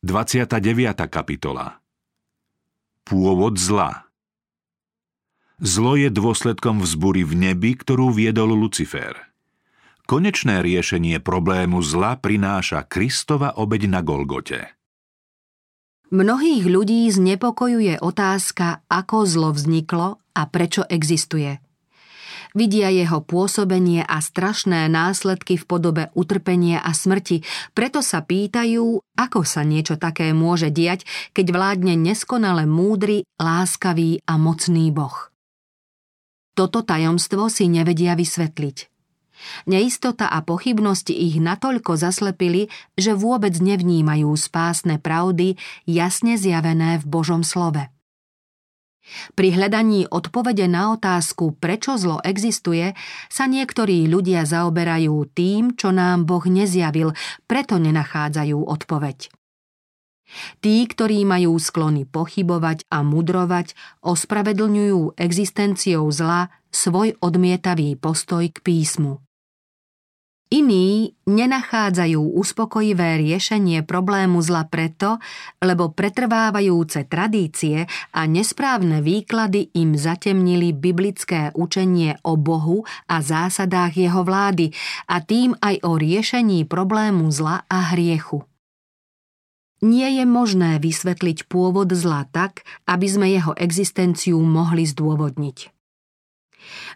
29. kapitola Pôvod zla Zlo je dôsledkom vzbury v nebi, ktorú viedol Lucifer. Konečné riešenie problému zla prináša Kristova obeď na Golgote. Mnohých ľudí znepokojuje otázka, ako zlo vzniklo a prečo existuje. Vidia jeho pôsobenie a strašné následky v podobe utrpenia a smrti, preto sa pýtajú, ako sa niečo také môže diať, keď vládne neskonale múdry, láskavý a mocný Boh. Toto tajomstvo si nevedia vysvetliť. Neistota a pochybnosti ich natoľko zaslepili, že vôbec nevnímajú spásne pravdy jasne zjavené v Božom slove. Pri hľadaní odpovede na otázku, prečo zlo existuje, sa niektorí ľudia zaoberajú tým, čo nám Boh nezjavil, preto nenachádzajú odpoveď. Tí, ktorí majú sklony pochybovať a mudrovať, ospravedlňujú existenciou zla svoj odmietavý postoj k písmu. Iní nenachádzajú uspokojivé riešenie problému zla preto, lebo pretrvávajúce tradície a nesprávne výklady im zatemnili biblické učenie o Bohu a zásadách jeho vlády a tým aj o riešení problému zla a hriechu. Nie je možné vysvetliť pôvod zla tak, aby sme jeho existenciu mohli zdôvodniť.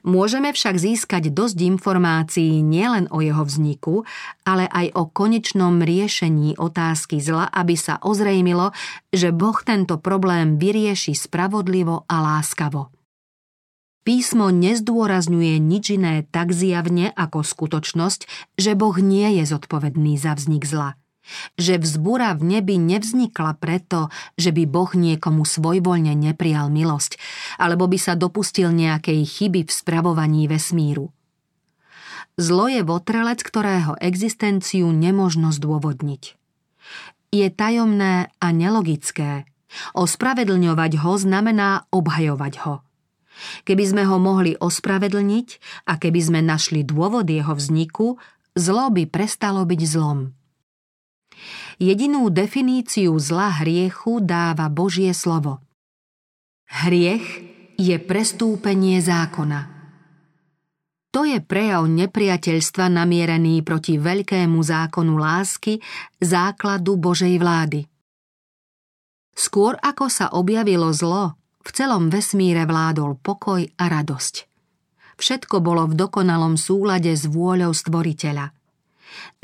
Môžeme však získať dosť informácií nielen o jeho vzniku, ale aj o konečnom riešení otázky zla, aby sa ozrejmilo, že Boh tento problém vyrieši spravodlivo a láskavo. Písmo nezdôrazňuje nič iné tak zjavne ako skutočnosť, že Boh nie je zodpovedný za vznik zla – že vzbúra v nebi nevznikla preto, že by Boh niekomu svojvoľne neprijal milosť, alebo by sa dopustil nejakej chyby v spravovaní vesmíru. Zlo je votrelec, ktorého existenciu nemožno zdôvodniť. Je tajomné a nelogické. Ospravedlňovať ho znamená obhajovať ho. Keby sme ho mohli ospravedlniť a keby sme našli dôvod jeho vzniku, zlo by prestalo byť zlom. Jedinú definíciu zla hriechu dáva Božie slovo. Hriech je prestúpenie zákona. To je prejav nepriateľstva namierený proti veľkému zákonu lásky, základu Božej vlády. Skôr ako sa objavilo zlo, v celom vesmíre vládol pokoj a radosť. Všetko bolo v dokonalom súlade s vôľou stvoriteľa –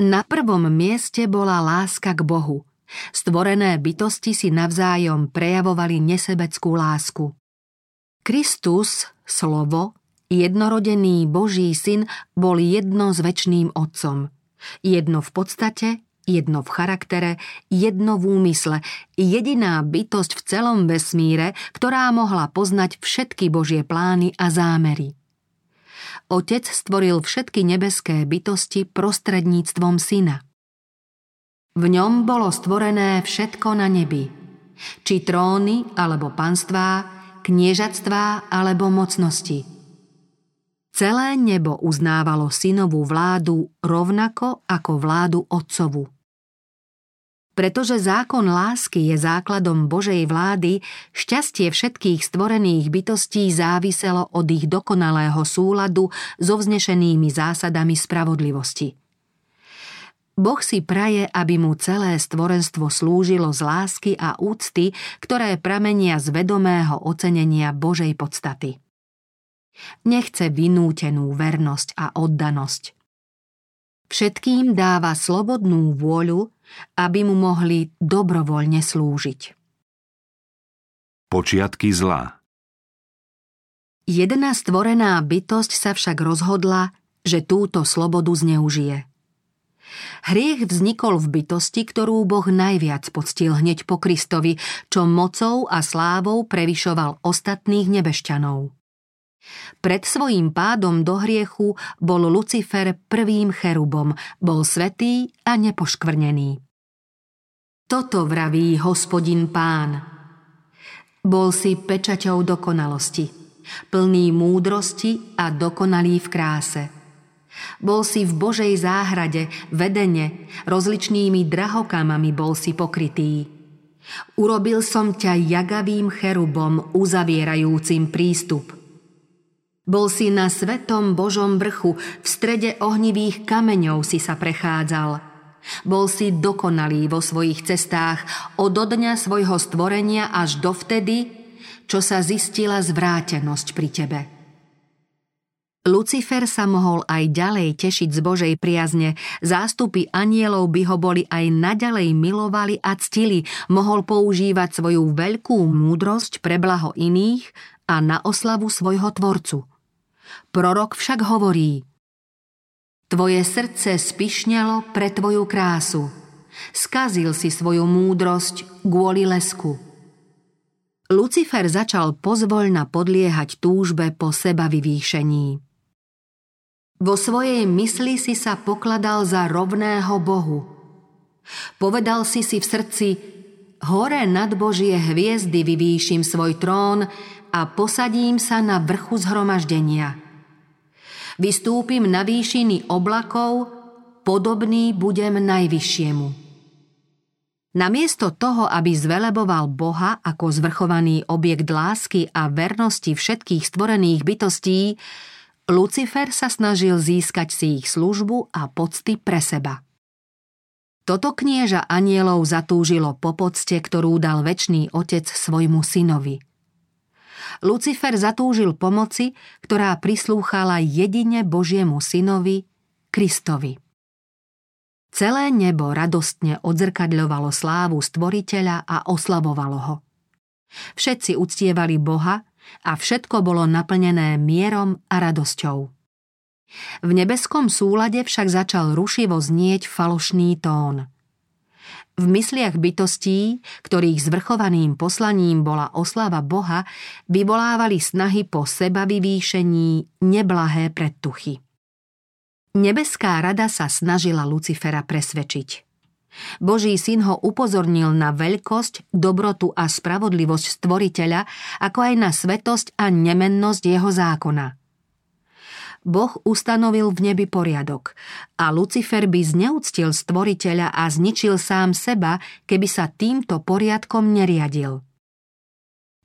na prvom mieste bola láska k Bohu. Stvorené bytosti si navzájom prejavovali nesebeckú lásku. Kristus, slovo, jednorodený Boží syn, bol jedno s väčšným Otcom. Jedno v podstate, jedno v charaktere, jedno v úmysle, jediná bytosť v celom vesmíre, ktorá mohla poznať všetky Božie plány a zámery. Otec stvoril všetky nebeské bytosti prostredníctvom syna. V ňom bolo stvorené všetko na nebi, či tróny alebo panstvá, kniežatstvá alebo mocnosti. Celé nebo uznávalo synovú vládu rovnako ako vládu otcovu. Pretože zákon lásky je základom Božej vlády, šťastie všetkých stvorených bytostí záviselo od ich dokonalého súladu so vznešenými zásadami spravodlivosti. Boh si praje, aby mu celé stvorenstvo slúžilo z lásky a úcty, ktoré pramenia z vedomého ocenenia Božej podstaty. Nechce vynútenú vernosť a oddanosť. Všetkým dáva slobodnú vôľu, aby mu mohli dobrovoľne slúžiť. Počiatky zla Jedna stvorená bytosť sa však rozhodla, že túto slobodu zneužije. Hriech vznikol v bytosti, ktorú Boh najviac poctil hneď po Kristovi, čo mocou a slávou prevyšoval ostatných nebešťanov. Pred svojím pádom do hriechu bol Lucifer prvým cherubom, bol svetý a nepoškvrnený. Toto vraví hospodin pán. Bol si pečaťou dokonalosti, plný múdrosti a dokonalý v kráse. Bol si v Božej záhrade, vedene, rozličnými drahokamami bol si pokrytý. Urobil som ťa jagavým cherubom, uzavierajúcim prístup. Bol si na svetom Božom vrchu, v strede ohnivých kameňov si sa prechádzal. Bol si dokonalý vo svojich cestách od dňa svojho stvorenia až dovtedy, čo sa zistila zvrátenosť pri tebe. Lucifer sa mohol aj ďalej tešiť z Božej priazne, zástupy anielov by ho boli aj naďalej milovali a ctili, mohol používať svoju veľkú múdrosť pre blaho iných a na oslavu svojho tvorcu. Prorok však hovorí Tvoje srdce spišňalo pre tvoju krásu, skazil si svoju múdrosť kvôli lesku. Lucifer začal pozvoľna podliehať túžbe po seba vyvýšení. Vo svojej mysli si sa pokladal za rovného Bohu. Povedal si si v srdci, hore nad Božie hviezdy vyvýšim svoj trón a posadím sa na vrchu zhromaždenia. Vystúpim na výšiny oblakov, podobný budem najvyššiemu. Namiesto toho, aby zveleboval Boha ako zvrchovaný objekt lásky a vernosti všetkých stvorených bytostí, Lucifer sa snažil získať si ich službu a pocty pre seba. Toto knieža anielov zatúžilo po pocte, ktorú dal väčší otec svojmu synovi. Lucifer zatúžil pomoci, ktorá prislúchala jedine Božiemu synovi, Kristovi. Celé nebo radostne odzrkadľovalo slávu stvoriteľa a oslavovalo ho. Všetci uctievali Boha, a všetko bolo naplnené mierom a radosťou. V nebeskom súlade však začal rušivo znieť falošný tón. V mysliach bytostí, ktorých zvrchovaným poslaním bola oslava Boha, vyvolávali snahy po seba vyvýšení neblahé predtuchy. Nebeská rada sa snažila Lucifera presvedčiť – Boží syn ho upozornil na veľkosť, dobrotu a spravodlivosť stvoriteľa, ako aj na svetosť a nemennosť jeho zákona. Boh ustanovil v nebi poriadok a Lucifer by zneúctil stvoriteľa a zničil sám seba, keby sa týmto poriadkom neriadil.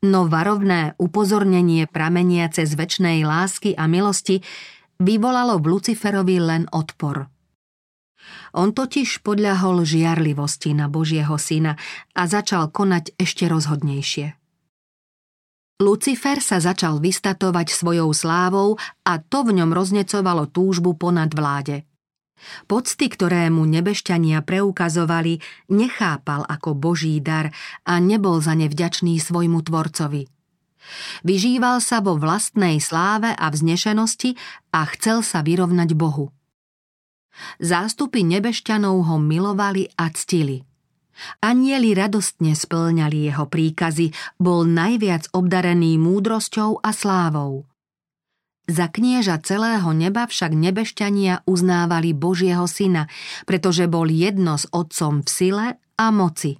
No varovné upozornenie prameniace z väčšnej lásky a milosti vyvolalo v Luciferovi len odpor – on totiž podľahol žiarlivosti na Božieho syna a začal konať ešte rozhodnejšie. Lucifer sa začal vystatovať svojou slávou a to v ňom roznecovalo túžbu po nadvláde. Pocty, ktoré mu nebešťania preukazovali, nechápal ako Boží dar a nebol za ne vďačný svojmu tvorcovi. Vyžíval sa vo vlastnej sláve a vznešenosti a chcel sa vyrovnať Bohu. Zástupy nebešťanov ho milovali a ctili. Anieli radostne splňali jeho príkazy, bol najviac obdarený múdrosťou a slávou. Za knieža celého neba však nebešťania uznávali Božieho syna, pretože bol jedno s otcom v sile a moci.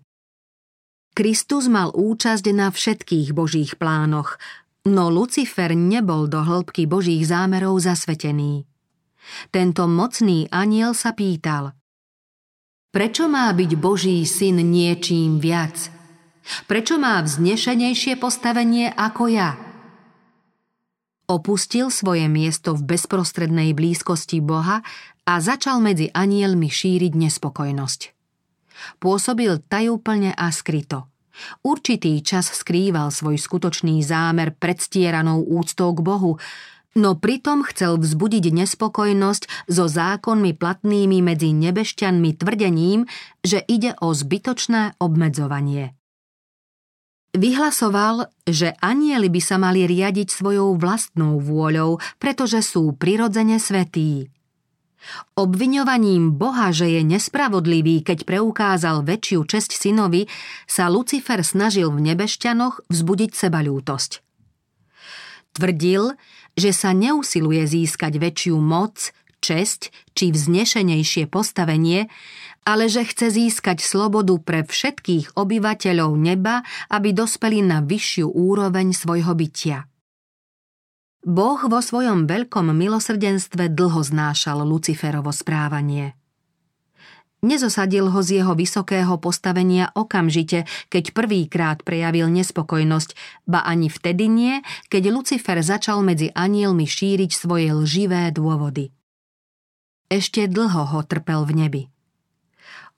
Kristus mal účasť na všetkých Božích plánoch, no Lucifer nebol do hĺbky Božích zámerov zasvetený. Tento mocný aniel sa pýtal Prečo má byť Boží syn niečím viac? Prečo má vznešenejšie postavenie ako ja? Opustil svoje miesto v bezprostrednej blízkosti Boha a začal medzi anielmi šíriť nespokojnosť. Pôsobil tajúplne a skryto. Určitý čas skrýval svoj skutočný zámer predstieranou úctou k Bohu, no pritom chcel vzbudiť nespokojnosť so zákonmi platnými medzi nebešťanmi tvrdením, že ide o zbytočné obmedzovanie. Vyhlasoval, že anieli by sa mali riadiť svojou vlastnou vôľou, pretože sú prirodzene svetí. Obviňovaním Boha, že je nespravodlivý, keď preukázal väčšiu česť synovi, sa Lucifer snažil v nebešťanoch vzbudiť sebalútosť. Tvrdil, že sa neusiluje získať väčšiu moc, česť či vznešenejšie postavenie, ale že chce získať slobodu pre všetkých obyvateľov neba, aby dospeli na vyššiu úroveň svojho bytia. Boh vo svojom veľkom milosrdenstve dlho znášal Luciferovo správanie. Nezosadil ho z jeho vysokého postavenia okamžite, keď prvýkrát prejavil nespokojnosť, ba ani vtedy nie, keď Lucifer začal medzi anielmi šíriť svoje lživé dôvody. Ešte dlho ho trpel v nebi.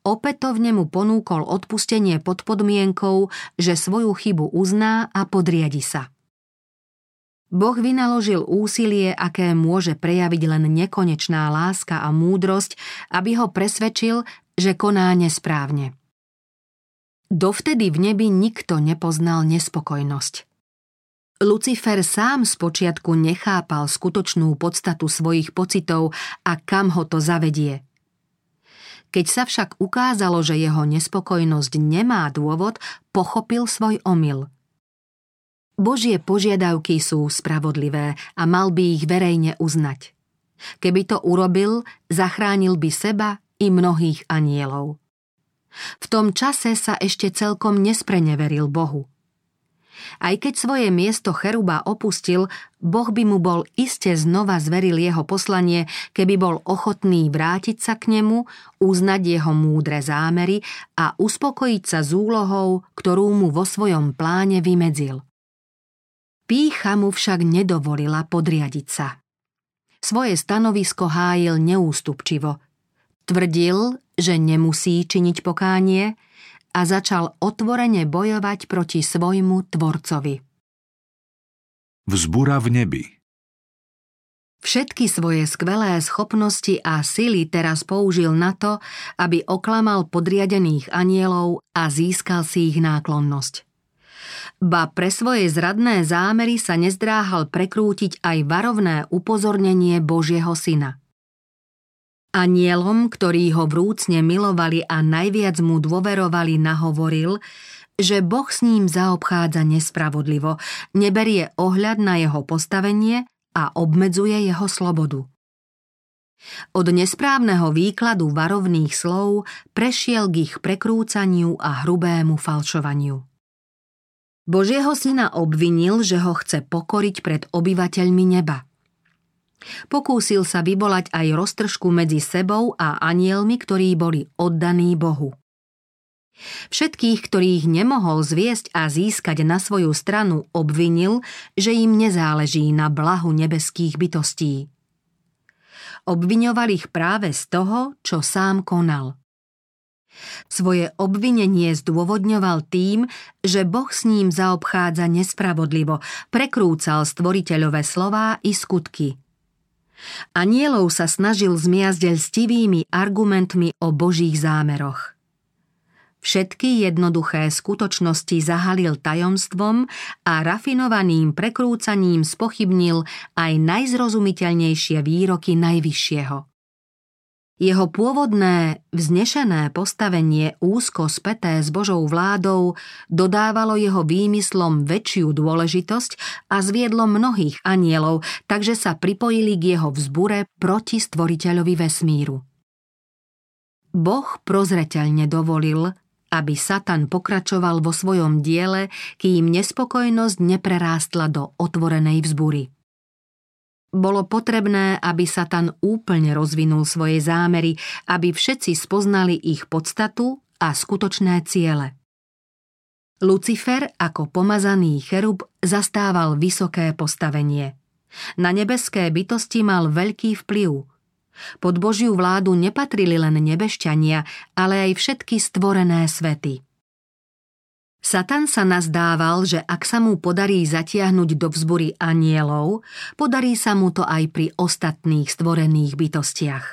Opätovne mu ponúkol odpustenie pod podmienkou, že svoju chybu uzná a podriadi sa. Boh vynaložil úsilie, aké môže prejaviť len nekonečná láska a múdrosť, aby ho presvedčil, že koná nesprávne. Dovtedy v nebi nikto nepoznal nespokojnosť. Lucifer sám spočiatku nechápal skutočnú podstatu svojich pocitov a kam ho to zavedie. Keď sa však ukázalo, že jeho nespokojnosť nemá dôvod, pochopil svoj omyl – Božie požiadavky sú spravodlivé a mal by ich verejne uznať. Keby to urobil, zachránil by seba i mnohých anielov. V tom čase sa ešte celkom nespreneveril Bohu. Aj keď svoje miesto cheruba opustil, Boh by mu bol iste znova zveril jeho poslanie, keby bol ochotný vrátiť sa k nemu, uznať jeho múdre zámery a uspokojiť sa s úlohou, ktorú mu vo svojom pláne vymedzil. Pícha mu však nedovolila podriadiť sa. Svoje stanovisko hájil neústupčivo. Tvrdil, že nemusí činiť pokánie a začal otvorene bojovať proti svojmu tvorcovi. Vzbura v nebi Všetky svoje skvelé schopnosti a sily teraz použil na to, aby oklamal podriadených anielov a získal si ich náklonnosť ba pre svoje zradné zámery sa nezdráhal prekrútiť aj varovné upozornenie Božieho syna. Anielom, ktorí ho vrúcne milovali a najviac mu dôverovali, nahovoril, že Boh s ním zaobchádza nespravodlivo, neberie ohľad na jeho postavenie a obmedzuje jeho slobodu. Od nesprávneho výkladu varovných slov prešiel k ich prekrúcaniu a hrubému falšovaniu. Božieho syna obvinil, že ho chce pokoriť pred obyvateľmi neba. Pokúsil sa vyvolať aj roztržku medzi sebou a anielmi, ktorí boli oddaní Bohu. Všetkých, ktorých nemohol zviesť a získať na svoju stranu, obvinil, že im nezáleží na blahu nebeských bytostí. Obviňoval ich práve z toho, čo sám konal. Svoje obvinenie zdôvodňoval tým, že Boh s ním zaobchádza nespravodlivo, prekrúcal stvoriteľové slová i skutky. Anielov sa snažil zmiasť lstivými argumentmi o Božích zámeroch. Všetky jednoduché skutočnosti zahalil tajomstvom a rafinovaným prekrúcaním spochybnil aj najzrozumiteľnejšie výroky Najvyššieho. Jeho pôvodné, vznešené postavenie úzko späté s Božou vládou dodávalo jeho výmyslom väčšiu dôležitosť a zviedlo mnohých anielov, takže sa pripojili k jeho vzbure proti stvoriteľovi vesmíru. Boh prozreteľne dovolil, aby Satan pokračoval vo svojom diele, kým nespokojnosť neprerástla do otvorenej vzbury. Bolo potrebné, aby Satan úplne rozvinul svoje zámery, aby všetci spoznali ich podstatu a skutočné ciele. Lucifer ako pomazaný cherub zastával vysoké postavenie. Na nebeské bytosti mal veľký vplyv. Pod Božiu vládu nepatrili len nebešťania, ale aj všetky stvorené svety. Satan sa nazdával, že ak sa mu podarí zatiahnuť do vzbury anielov, podarí sa mu to aj pri ostatných stvorených bytostiach.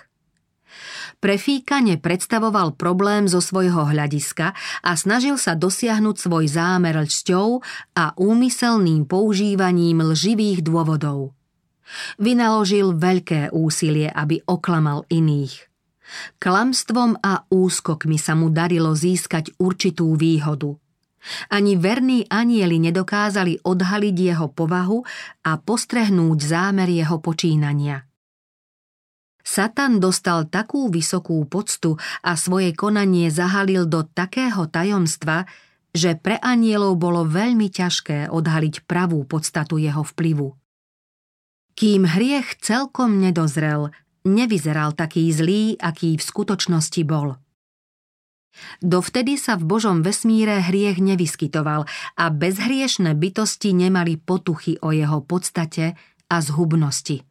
Prefíkane predstavoval problém zo svojho hľadiska a snažil sa dosiahnuť svoj zámer lčťou a úmyselným používaním lživých dôvodov. Vynaložil veľké úsilie, aby oklamal iných. Klamstvom a úskokmi sa mu darilo získať určitú výhodu – ani verní anieli nedokázali odhaliť jeho povahu a postrehnúť zámer jeho počínania. Satan dostal takú vysokú poctu a svoje konanie zahalil do takého tajomstva, že pre anielov bolo veľmi ťažké odhaliť pravú podstatu jeho vplyvu. Kým hriech celkom nedozrel, nevyzeral taký zlý, aký v skutočnosti bol. Dovtedy sa v Božom vesmíre hriech nevyskytoval a bezhriešne bytosti nemali potuchy o jeho podstate a zhubnosti.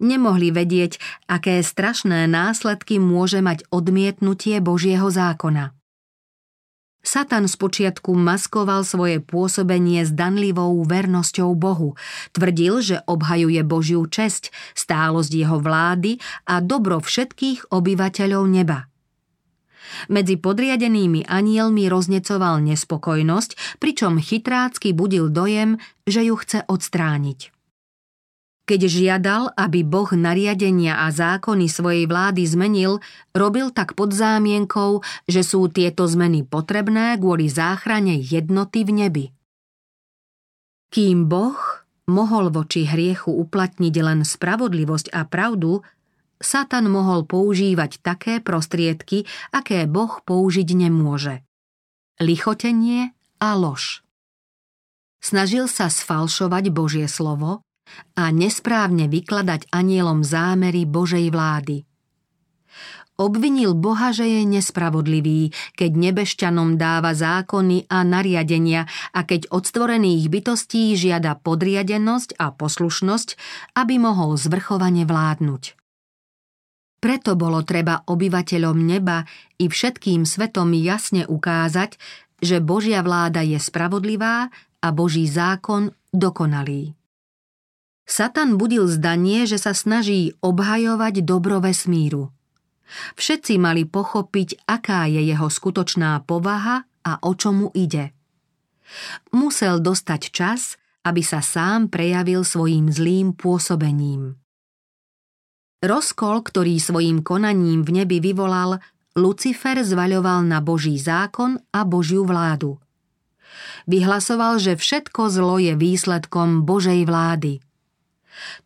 Nemohli vedieť, aké strašné následky môže mať odmietnutie Božieho zákona. Satan spočiatku maskoval svoje pôsobenie s danlivou vernosťou Bohu. Tvrdil, že obhajuje Božiu česť, stálosť jeho vlády a dobro všetkých obyvateľov neba. Medzi podriadenými anielmi roznecoval nespokojnosť, pričom chytrácky budil dojem, že ju chce odstrániť. Keď žiadal, aby Boh nariadenia a zákony svojej vlády zmenil, robil tak pod zámienkou, že sú tieto zmeny potrebné kvôli záchrane jednoty v nebi. Kým Boh mohol voči hriechu uplatniť len spravodlivosť a pravdu, Satan mohol používať také prostriedky, aké Boh použiť nemôže. Lichotenie a lož. Snažil sa sfalšovať Božie slovo, a nesprávne vykladať anielom zámery Božej vlády. Obvinil Boha, že je nespravodlivý, keď nebešťanom dáva zákony a nariadenia a keď od stvorených bytostí žiada podriadenosť a poslušnosť, aby mohol zvrchovane vládnuť. Preto bolo treba obyvateľom neba i všetkým svetom jasne ukázať, že Božia vláda je spravodlivá a Boží zákon dokonalý. Satan budil zdanie, že sa snaží obhajovať dobro vesmíru. Všetci mali pochopiť, aká je jeho skutočná povaha a o čomu ide. Musel dostať čas, aby sa sám prejavil svojim zlým pôsobením. Rozkol, ktorý svojim konaním v nebi vyvolal, Lucifer zvaľoval na Boží zákon a Božiu vládu. Vyhlasoval, že všetko zlo je výsledkom Božej vlády –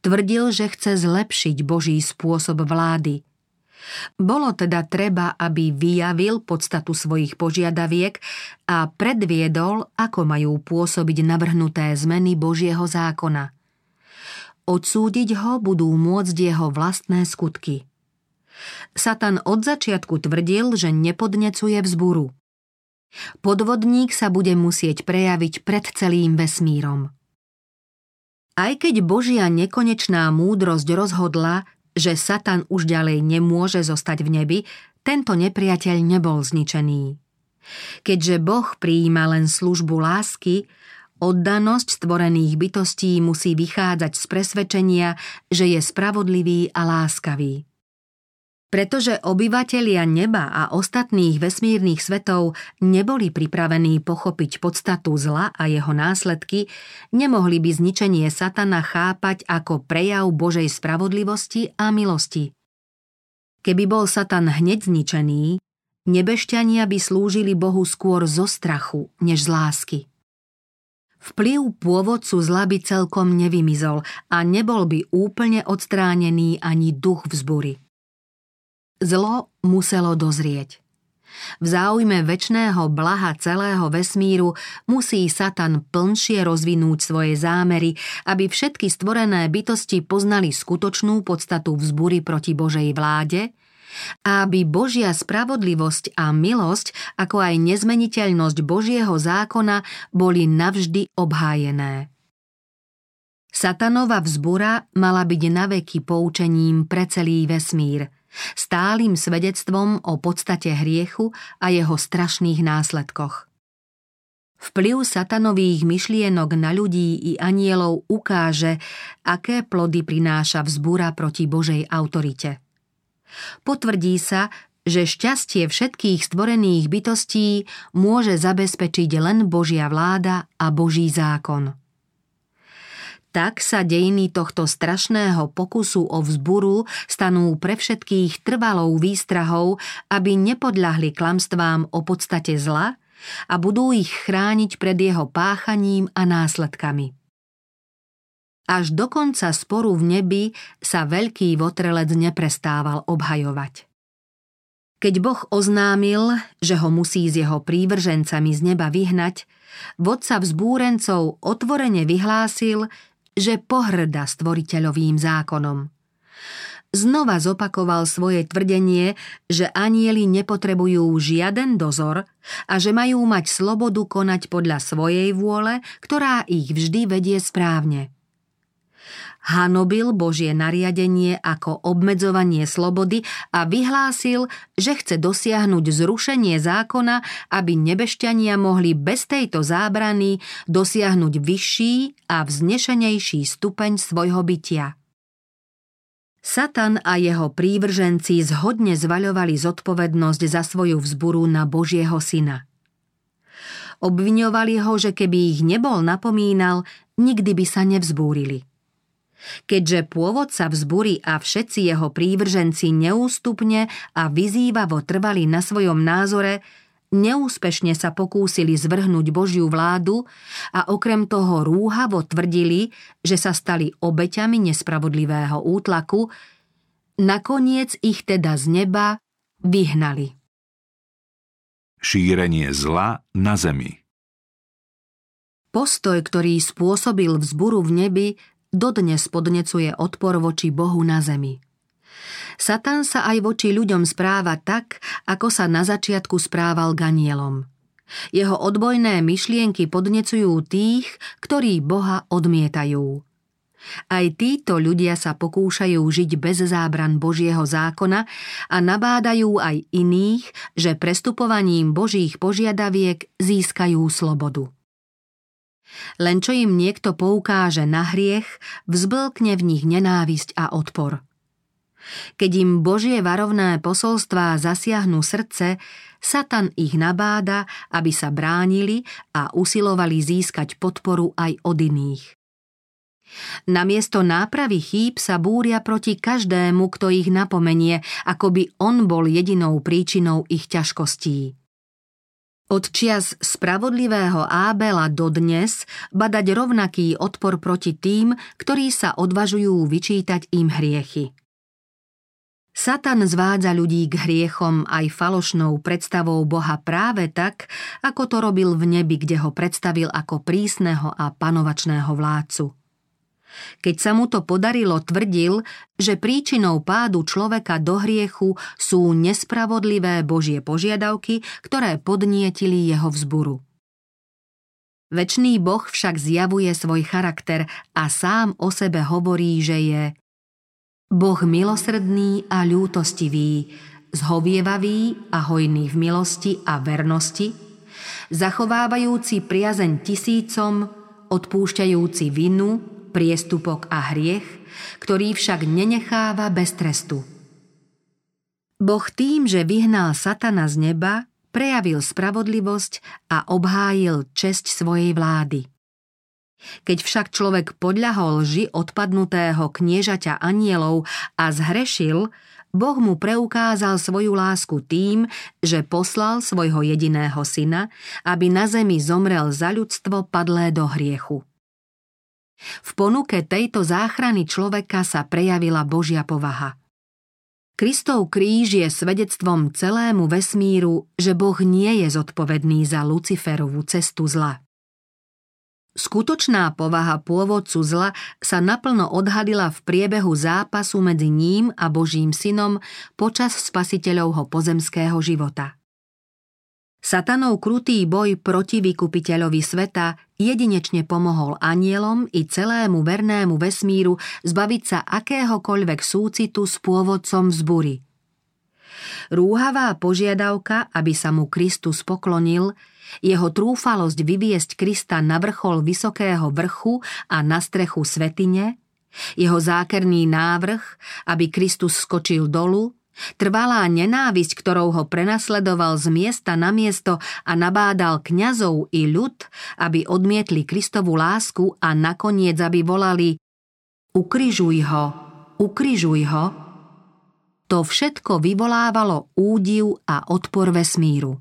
Tvrdil, že chce zlepšiť Boží spôsob vlády. Bolo teda treba, aby vyjavil podstatu svojich požiadaviek a predviedol, ako majú pôsobiť navrhnuté zmeny Božieho zákona. Odsúdiť ho budú môcť jeho vlastné skutky. Satan od začiatku tvrdil, že nepodnecuje vzburu. Podvodník sa bude musieť prejaviť pred celým vesmírom. Aj keď Božia nekonečná múdrosť rozhodla, že Satan už ďalej nemôže zostať v nebi, tento nepriateľ nebol zničený. Keďže Boh prijíma len službu lásky, oddanosť stvorených bytostí musí vychádzať z presvedčenia, že je spravodlivý a láskavý. Pretože obyvatelia neba a ostatných vesmírnych svetov neboli pripravení pochopiť podstatu zla a jeho následky, nemohli by zničenie satana chápať ako prejav Božej spravodlivosti a milosti. Keby bol satan hneď zničený, nebešťania by slúžili Bohu skôr zo strachu, než z lásky. Vplyv pôvodcu zla by celkom nevymizol a nebol by úplne odstránený ani duch vzbury. Zlo muselo dozrieť. V záujme väčšného blaha celého vesmíru musí Satan plnšie rozvinúť svoje zámery, aby všetky stvorené bytosti poznali skutočnú podstatu vzbury proti Božej vláde aby Božia spravodlivosť a milosť, ako aj nezmeniteľnosť Božieho zákona boli navždy obhájené. Satanova vzbura mala byť naveky poučením pre celý vesmír – stálym svedectvom o podstate hriechu a jeho strašných následkoch. Vplyv satanových myšlienok na ľudí i anielov ukáže, aké plody prináša vzbúra proti Božej autorite. Potvrdí sa, že šťastie všetkých stvorených bytostí môže zabezpečiť len Božia vláda a Boží zákon. Tak sa dejiny tohto strašného pokusu o vzburu stanú pre všetkých trvalou výstrahou, aby nepodľahli klamstvám o podstate zla a budú ich chrániť pred jeho páchaním a následkami. Až do konca sporu v nebi sa veľký votrelec neprestával obhajovať. Keď Boh oznámil, že ho musí s jeho prívržencami z neba vyhnať, vodca vzbúrencov otvorene vyhlásil, že pohrda stvoriteľovým zákonom. Znova zopakoval svoje tvrdenie, že anieli nepotrebujú žiaden dozor a že majú mať slobodu konať podľa svojej vôle, ktorá ich vždy vedie správne hanobil Božie nariadenie ako obmedzovanie slobody a vyhlásil, že chce dosiahnuť zrušenie zákona, aby nebešťania mohli bez tejto zábrany dosiahnuť vyšší a vznešenejší stupeň svojho bytia. Satan a jeho prívrženci zhodne zvaľovali zodpovednosť za svoju vzburu na Božieho syna. Obviňovali ho, že keby ich nebol napomínal, nikdy by sa nevzbúrili. Keďže pôvodca vzbury a všetci jeho prívrženci neústupne a vyzývavo trvali na svojom názore, neúspešne sa pokúsili zvrhnúť Božiu vládu a okrem toho rúhavo tvrdili, že sa stali obeťami nespravodlivého útlaku, nakoniec ich teda z neba vyhnali. Šírenie zla na zemi Postoj, ktorý spôsobil vzburu v nebi, dodnes podnecuje odpor voči Bohu na zemi. Satan sa aj voči ľuďom správa tak, ako sa na začiatku správal k anielom. Jeho odbojné myšlienky podnecujú tých, ktorí Boha odmietajú. Aj títo ľudia sa pokúšajú žiť bez zábran Božieho zákona a nabádajú aj iných, že prestupovaním Božích požiadaviek získajú slobodu. Len čo im niekto poukáže na hriech, vzblkne v nich nenávisť a odpor. Keď im Božie varovné posolstvá zasiahnu srdce, Satan ich nabáda, aby sa bránili a usilovali získať podporu aj od iných. Namiesto nápravy chýb sa búria proti každému, kto ich napomenie, ako by on bol jedinou príčinou ich ťažkostí. Od čias spravodlivého Ábela dodnes badať rovnaký odpor proti tým, ktorí sa odvažujú vyčítať im hriechy. Satan zvádza ľudí k hriechom aj falošnou predstavou Boha práve tak, ako to robil v nebi, kde ho predstavil ako prísneho a panovačného vládcu. Keď sa mu to podarilo, tvrdil, že príčinou pádu človeka do hriechu sú nespravodlivé Božie požiadavky, ktoré podnietili jeho vzburu. Večný Boh však zjavuje svoj charakter a sám o sebe hovorí, že je Boh milosrdný a ľútostivý, zhovievavý a hojný v milosti a vernosti, zachovávajúci priazeň tisícom, odpúšťajúci vinu, priestupok a hriech, ktorý však nenecháva bez trestu. Boh tým, že vyhnal Satana z neba, prejavil spravodlivosť a obhájil česť svojej vlády. Keď však človek podľahol lži odpadnutého kniežaťa anielov a zhrešil, Boh mu preukázal svoju lásku tým, že poslal svojho jediného syna, aby na zemi zomrel za ľudstvo padlé do hriechu. V ponuke tejto záchrany človeka sa prejavila Božia povaha. Kristov kríž je svedectvom celému vesmíru, že Boh nie je zodpovedný za Luciferovú cestu zla. Skutočná povaha pôvodcu zla sa naplno odhalila v priebehu zápasu medzi ním a Božím synom počas spasiteľovho pozemského života. Satanov krutý boj proti vykupiteľovi sveta jedinečne pomohol anielom i celému vernému vesmíru zbaviť sa akéhokoľvek súcitu s pôvodcom vzbury. Rúhavá požiadavka, aby sa mu Kristus poklonil, jeho trúfalosť vyviesť Krista na vrchol vysokého vrchu a na strechu svetine, jeho zákerný návrh, aby Kristus skočil dolu, Trvalá nenávisť, ktorou ho prenasledoval z miesta na miesto a nabádal kňazov i ľud, aby odmietli Kristovu lásku a nakoniec aby volali Ukrižuj ho, ukrižuj ho, to všetko vyvolávalo údiv a odpor vesmíru.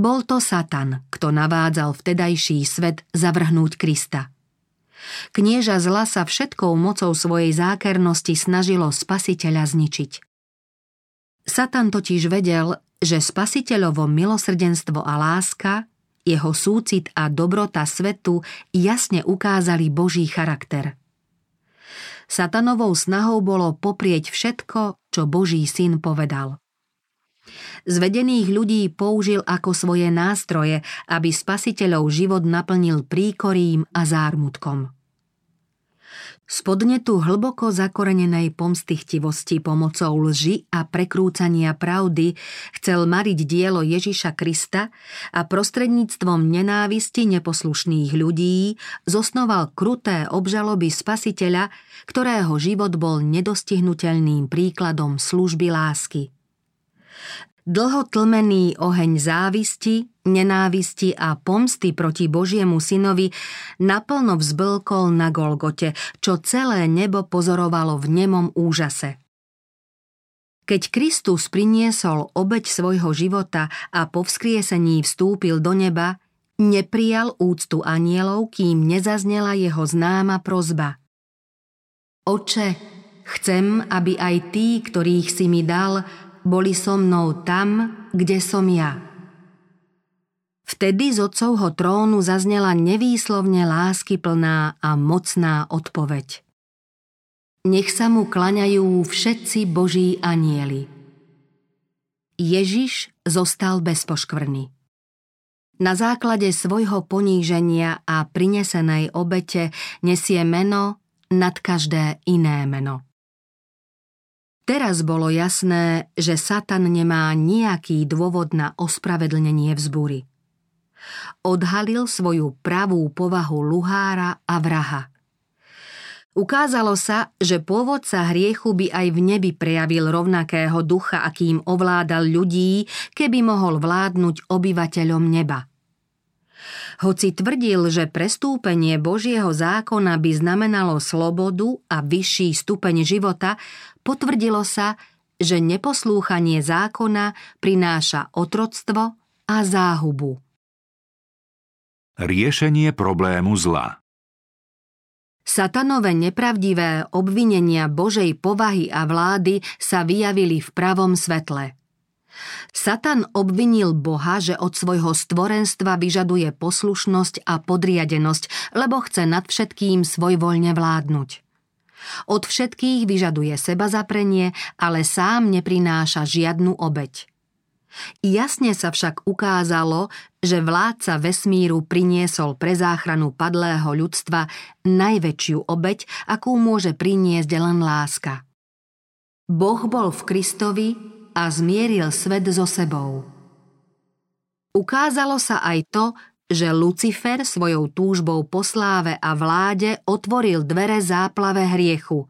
Bol to Satan, kto navádzal vtedajší svet zavrhnúť Krista – Knieža zla sa všetkou mocou svojej zákernosti snažilo spasiteľa zničiť. Satan totiž vedel, že spasiteľovo milosrdenstvo a láska jeho súcit a dobrota svetu jasne ukázali Boží charakter. Satanovou snahou bolo poprieť všetko, čo Boží syn povedal. Zvedených ľudí použil ako svoje nástroje, aby spasiteľov život naplnil príkorím a zármutkom. Z podnetu hlboko zakorenenej pomstychtivosti pomocou lži a prekrúcania pravdy chcel mariť dielo Ježiša Krista a prostredníctvom nenávisti neposlušných ľudí zosnoval kruté obžaloby spasiteľa, ktorého život bol nedostihnutelným príkladom služby lásky. Dlho tlmený oheň závisti, nenávisti a pomsty proti Božiemu synovi naplno vzblkol na Golgote, čo celé nebo pozorovalo v nemom úžase. Keď Kristus priniesol obeď svojho života a po vzkriesení vstúpil do neba, neprijal úctu anielov, kým nezaznela jeho známa prozba. Oče, chcem, aby aj tí, ktorých si mi dal, boli so mnou tam, kde som ja. Vtedy z otcovho trónu zaznela nevýslovne láskyplná a mocná odpoveď. Nech sa mu klaňajú všetci boží anieli. Ježiš zostal bez poškvrny. Na základe svojho poníženia a prinesenej obete nesie meno nad každé iné meno. Teraz bolo jasné, že Satan nemá nejaký dôvod na ospravedlnenie vzbúry. Odhalil svoju pravú povahu luhára a vraha. Ukázalo sa, že pôvodca hriechu by aj v nebi prejavil rovnakého ducha, akým ovládal ľudí, keby mohol vládnuť obyvateľom neba. Hoci tvrdil, že prestúpenie Božieho zákona by znamenalo slobodu a vyšší stupeň života, potvrdilo sa, že neposlúchanie zákona prináša otroctvo a záhubu. Riešenie problému zla Satanové nepravdivé obvinenia Božej povahy a vlády sa vyjavili v pravom svetle. Satan obvinil Boha, že od svojho stvorenstva vyžaduje poslušnosť a podriadenosť, lebo chce nad všetkým svojvoľne vládnuť. Od všetkých vyžaduje seba zaprenie, ale sám neprináša žiadnu obeď. Jasne sa však ukázalo, že vládca vesmíru priniesol pre záchranu padlého ľudstva najväčšiu obeď, akú môže priniesť len láska. Boh bol v Kristovi a zmieril svet so sebou. Ukázalo sa aj to, že Lucifer svojou túžbou po sláve a vláde otvoril dvere záplave hriechu.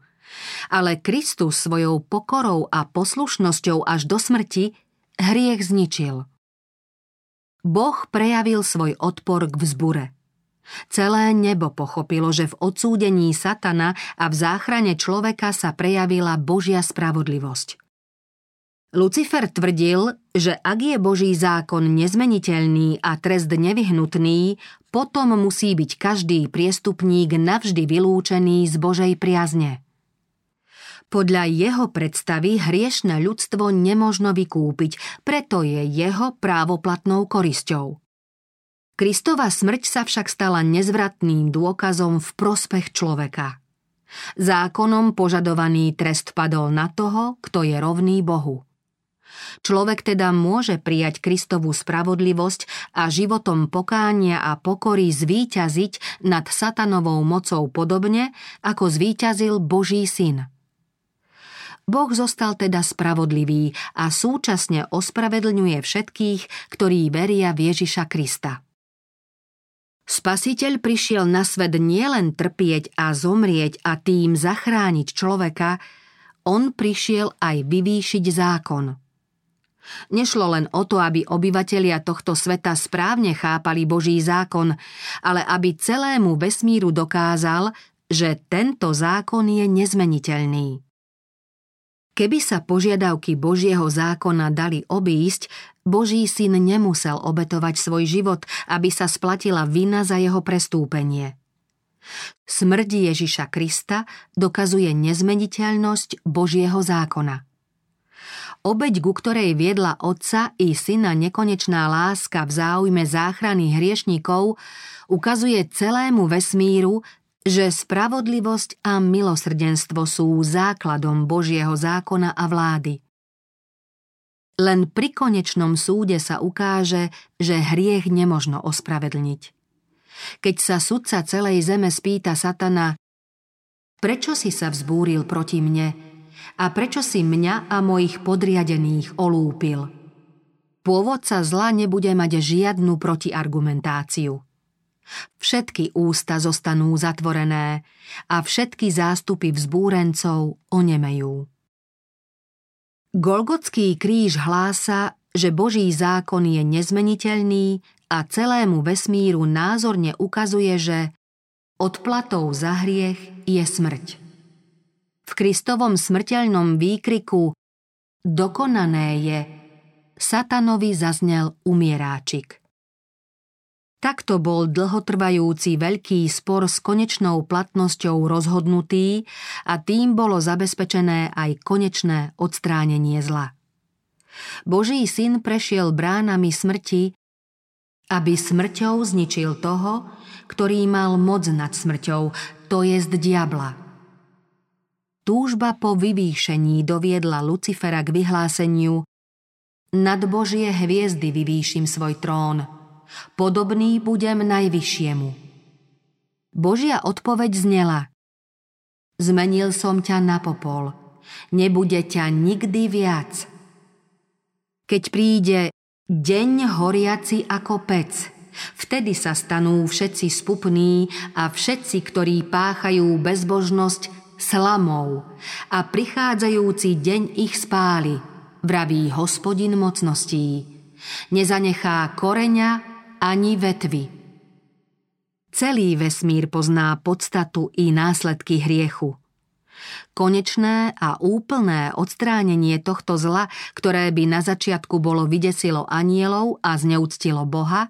Ale Kristus svojou pokorou a poslušnosťou až do smrti hriech zničil. Boh prejavil svoj odpor k vzbure. Celé nebo pochopilo, že v odsúdení satana a v záchrane človeka sa prejavila Božia spravodlivosť. Lucifer tvrdil, že ak je Boží zákon nezmeniteľný a trest nevyhnutný, potom musí byť každý priestupník navždy vylúčený z Božej priazne. Podľa jeho predstavy hriešne ľudstvo nemožno vykúpiť, preto je jeho právoplatnou korisťou. Kristova smrť sa však stala nezvratným dôkazom v prospech človeka. Zákonom požadovaný trest padol na toho, kto je rovný Bohu. Človek teda môže prijať Kristovú spravodlivosť a životom pokánia a pokory zvíťaziť nad satanovou mocou podobne, ako zvíťazil Boží syn. Boh zostal teda spravodlivý a súčasne ospravedlňuje všetkých, ktorí veria v Ježiša Krista. Spasiteľ prišiel na svet nielen trpieť a zomrieť a tým zachrániť človeka, on prišiel aj vyvýšiť zákon – Nešlo len o to, aby obyvatelia tohto sveta správne chápali Boží zákon, ale aby celému vesmíru dokázal, že tento zákon je nezmeniteľný. Keby sa požiadavky Božieho zákona dali obísť, Boží syn nemusel obetovať svoj život, aby sa splatila vina za jeho prestúpenie. Smrť Ježiša Krista dokazuje nezmeniteľnosť Božieho zákona – Obeď, ku ktorej viedla otca i syna nekonečná láska v záujme záchrany hriešnikov, ukazuje celému vesmíru, že spravodlivosť a milosrdenstvo sú základom Božieho zákona a vlády. Len pri konečnom súde sa ukáže, že hriech nemožno ospravedlniť. Keď sa sudca celej zeme spýta satana, prečo si sa vzbúril proti mne a prečo si mňa a mojich podriadených olúpil? Pôvodca zla nebude mať žiadnu protiargumentáciu. Všetky ústa zostanú zatvorené a všetky zástupy vzbúrencov onemejú. Golgotský kríž hlása, že Boží zákon je nezmeniteľný a celému vesmíru názorne ukazuje, že odplatou za hriech je smrť. V Kristovom smrteľnom výkriku dokonané je satanovi zaznel umieráčik. Takto bol dlhotrvajúci veľký spor s konečnou platnosťou rozhodnutý a tým bolo zabezpečené aj konečné odstránenie zla. Boží syn prešiel bránami smrti, aby smrťou zničil toho, ktorý mal moc nad smrťou, to jest diabla. Túžba po vyvýšení doviedla Lucifera k vyhláseniu Nad Božie hviezdy vyvýšim svoj trón – Podobný budem najvyššiemu. Božia odpoveď znela Zmenil som ťa na popol. Nebude ťa nikdy viac. Keď príde deň horiaci ako pec, vtedy sa stanú všetci spupní a všetci, ktorí páchajú bezbožnosť, slamou a prichádzajúci deň ich spáli, vraví hospodin mocností. Nezanechá koreňa ani vetvy. Celý vesmír pozná podstatu i následky hriechu. Konečné a úplné odstránenie tohto zla, ktoré by na začiatku bolo vydesilo anielov a zneúctilo Boha,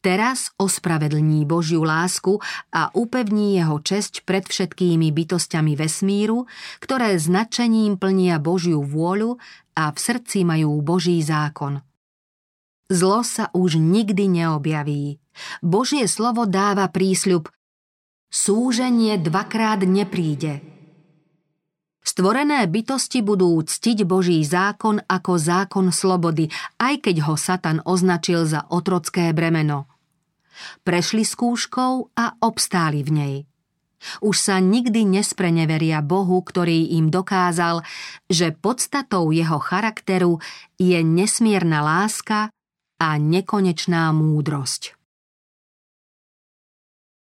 teraz ospravedlní Božiu lásku a upevní jeho česť pred všetkými bytostiami vesmíru, ktoré značením plnia Božiu vôľu a v srdci majú Boží zákon. Zlo sa už nikdy neobjaví. Božie slovo dáva prísľub Súženie dvakrát nepríde. Stvorené bytosti budú ctiť Boží zákon ako zákon slobody, aj keď ho Satan označil za otrocké bremeno. Prešli skúškou a obstáli v nej. Už sa nikdy nespreneveria Bohu, ktorý im dokázal, že podstatou jeho charakteru je nesmierna láska, a nekonečná múdrosť.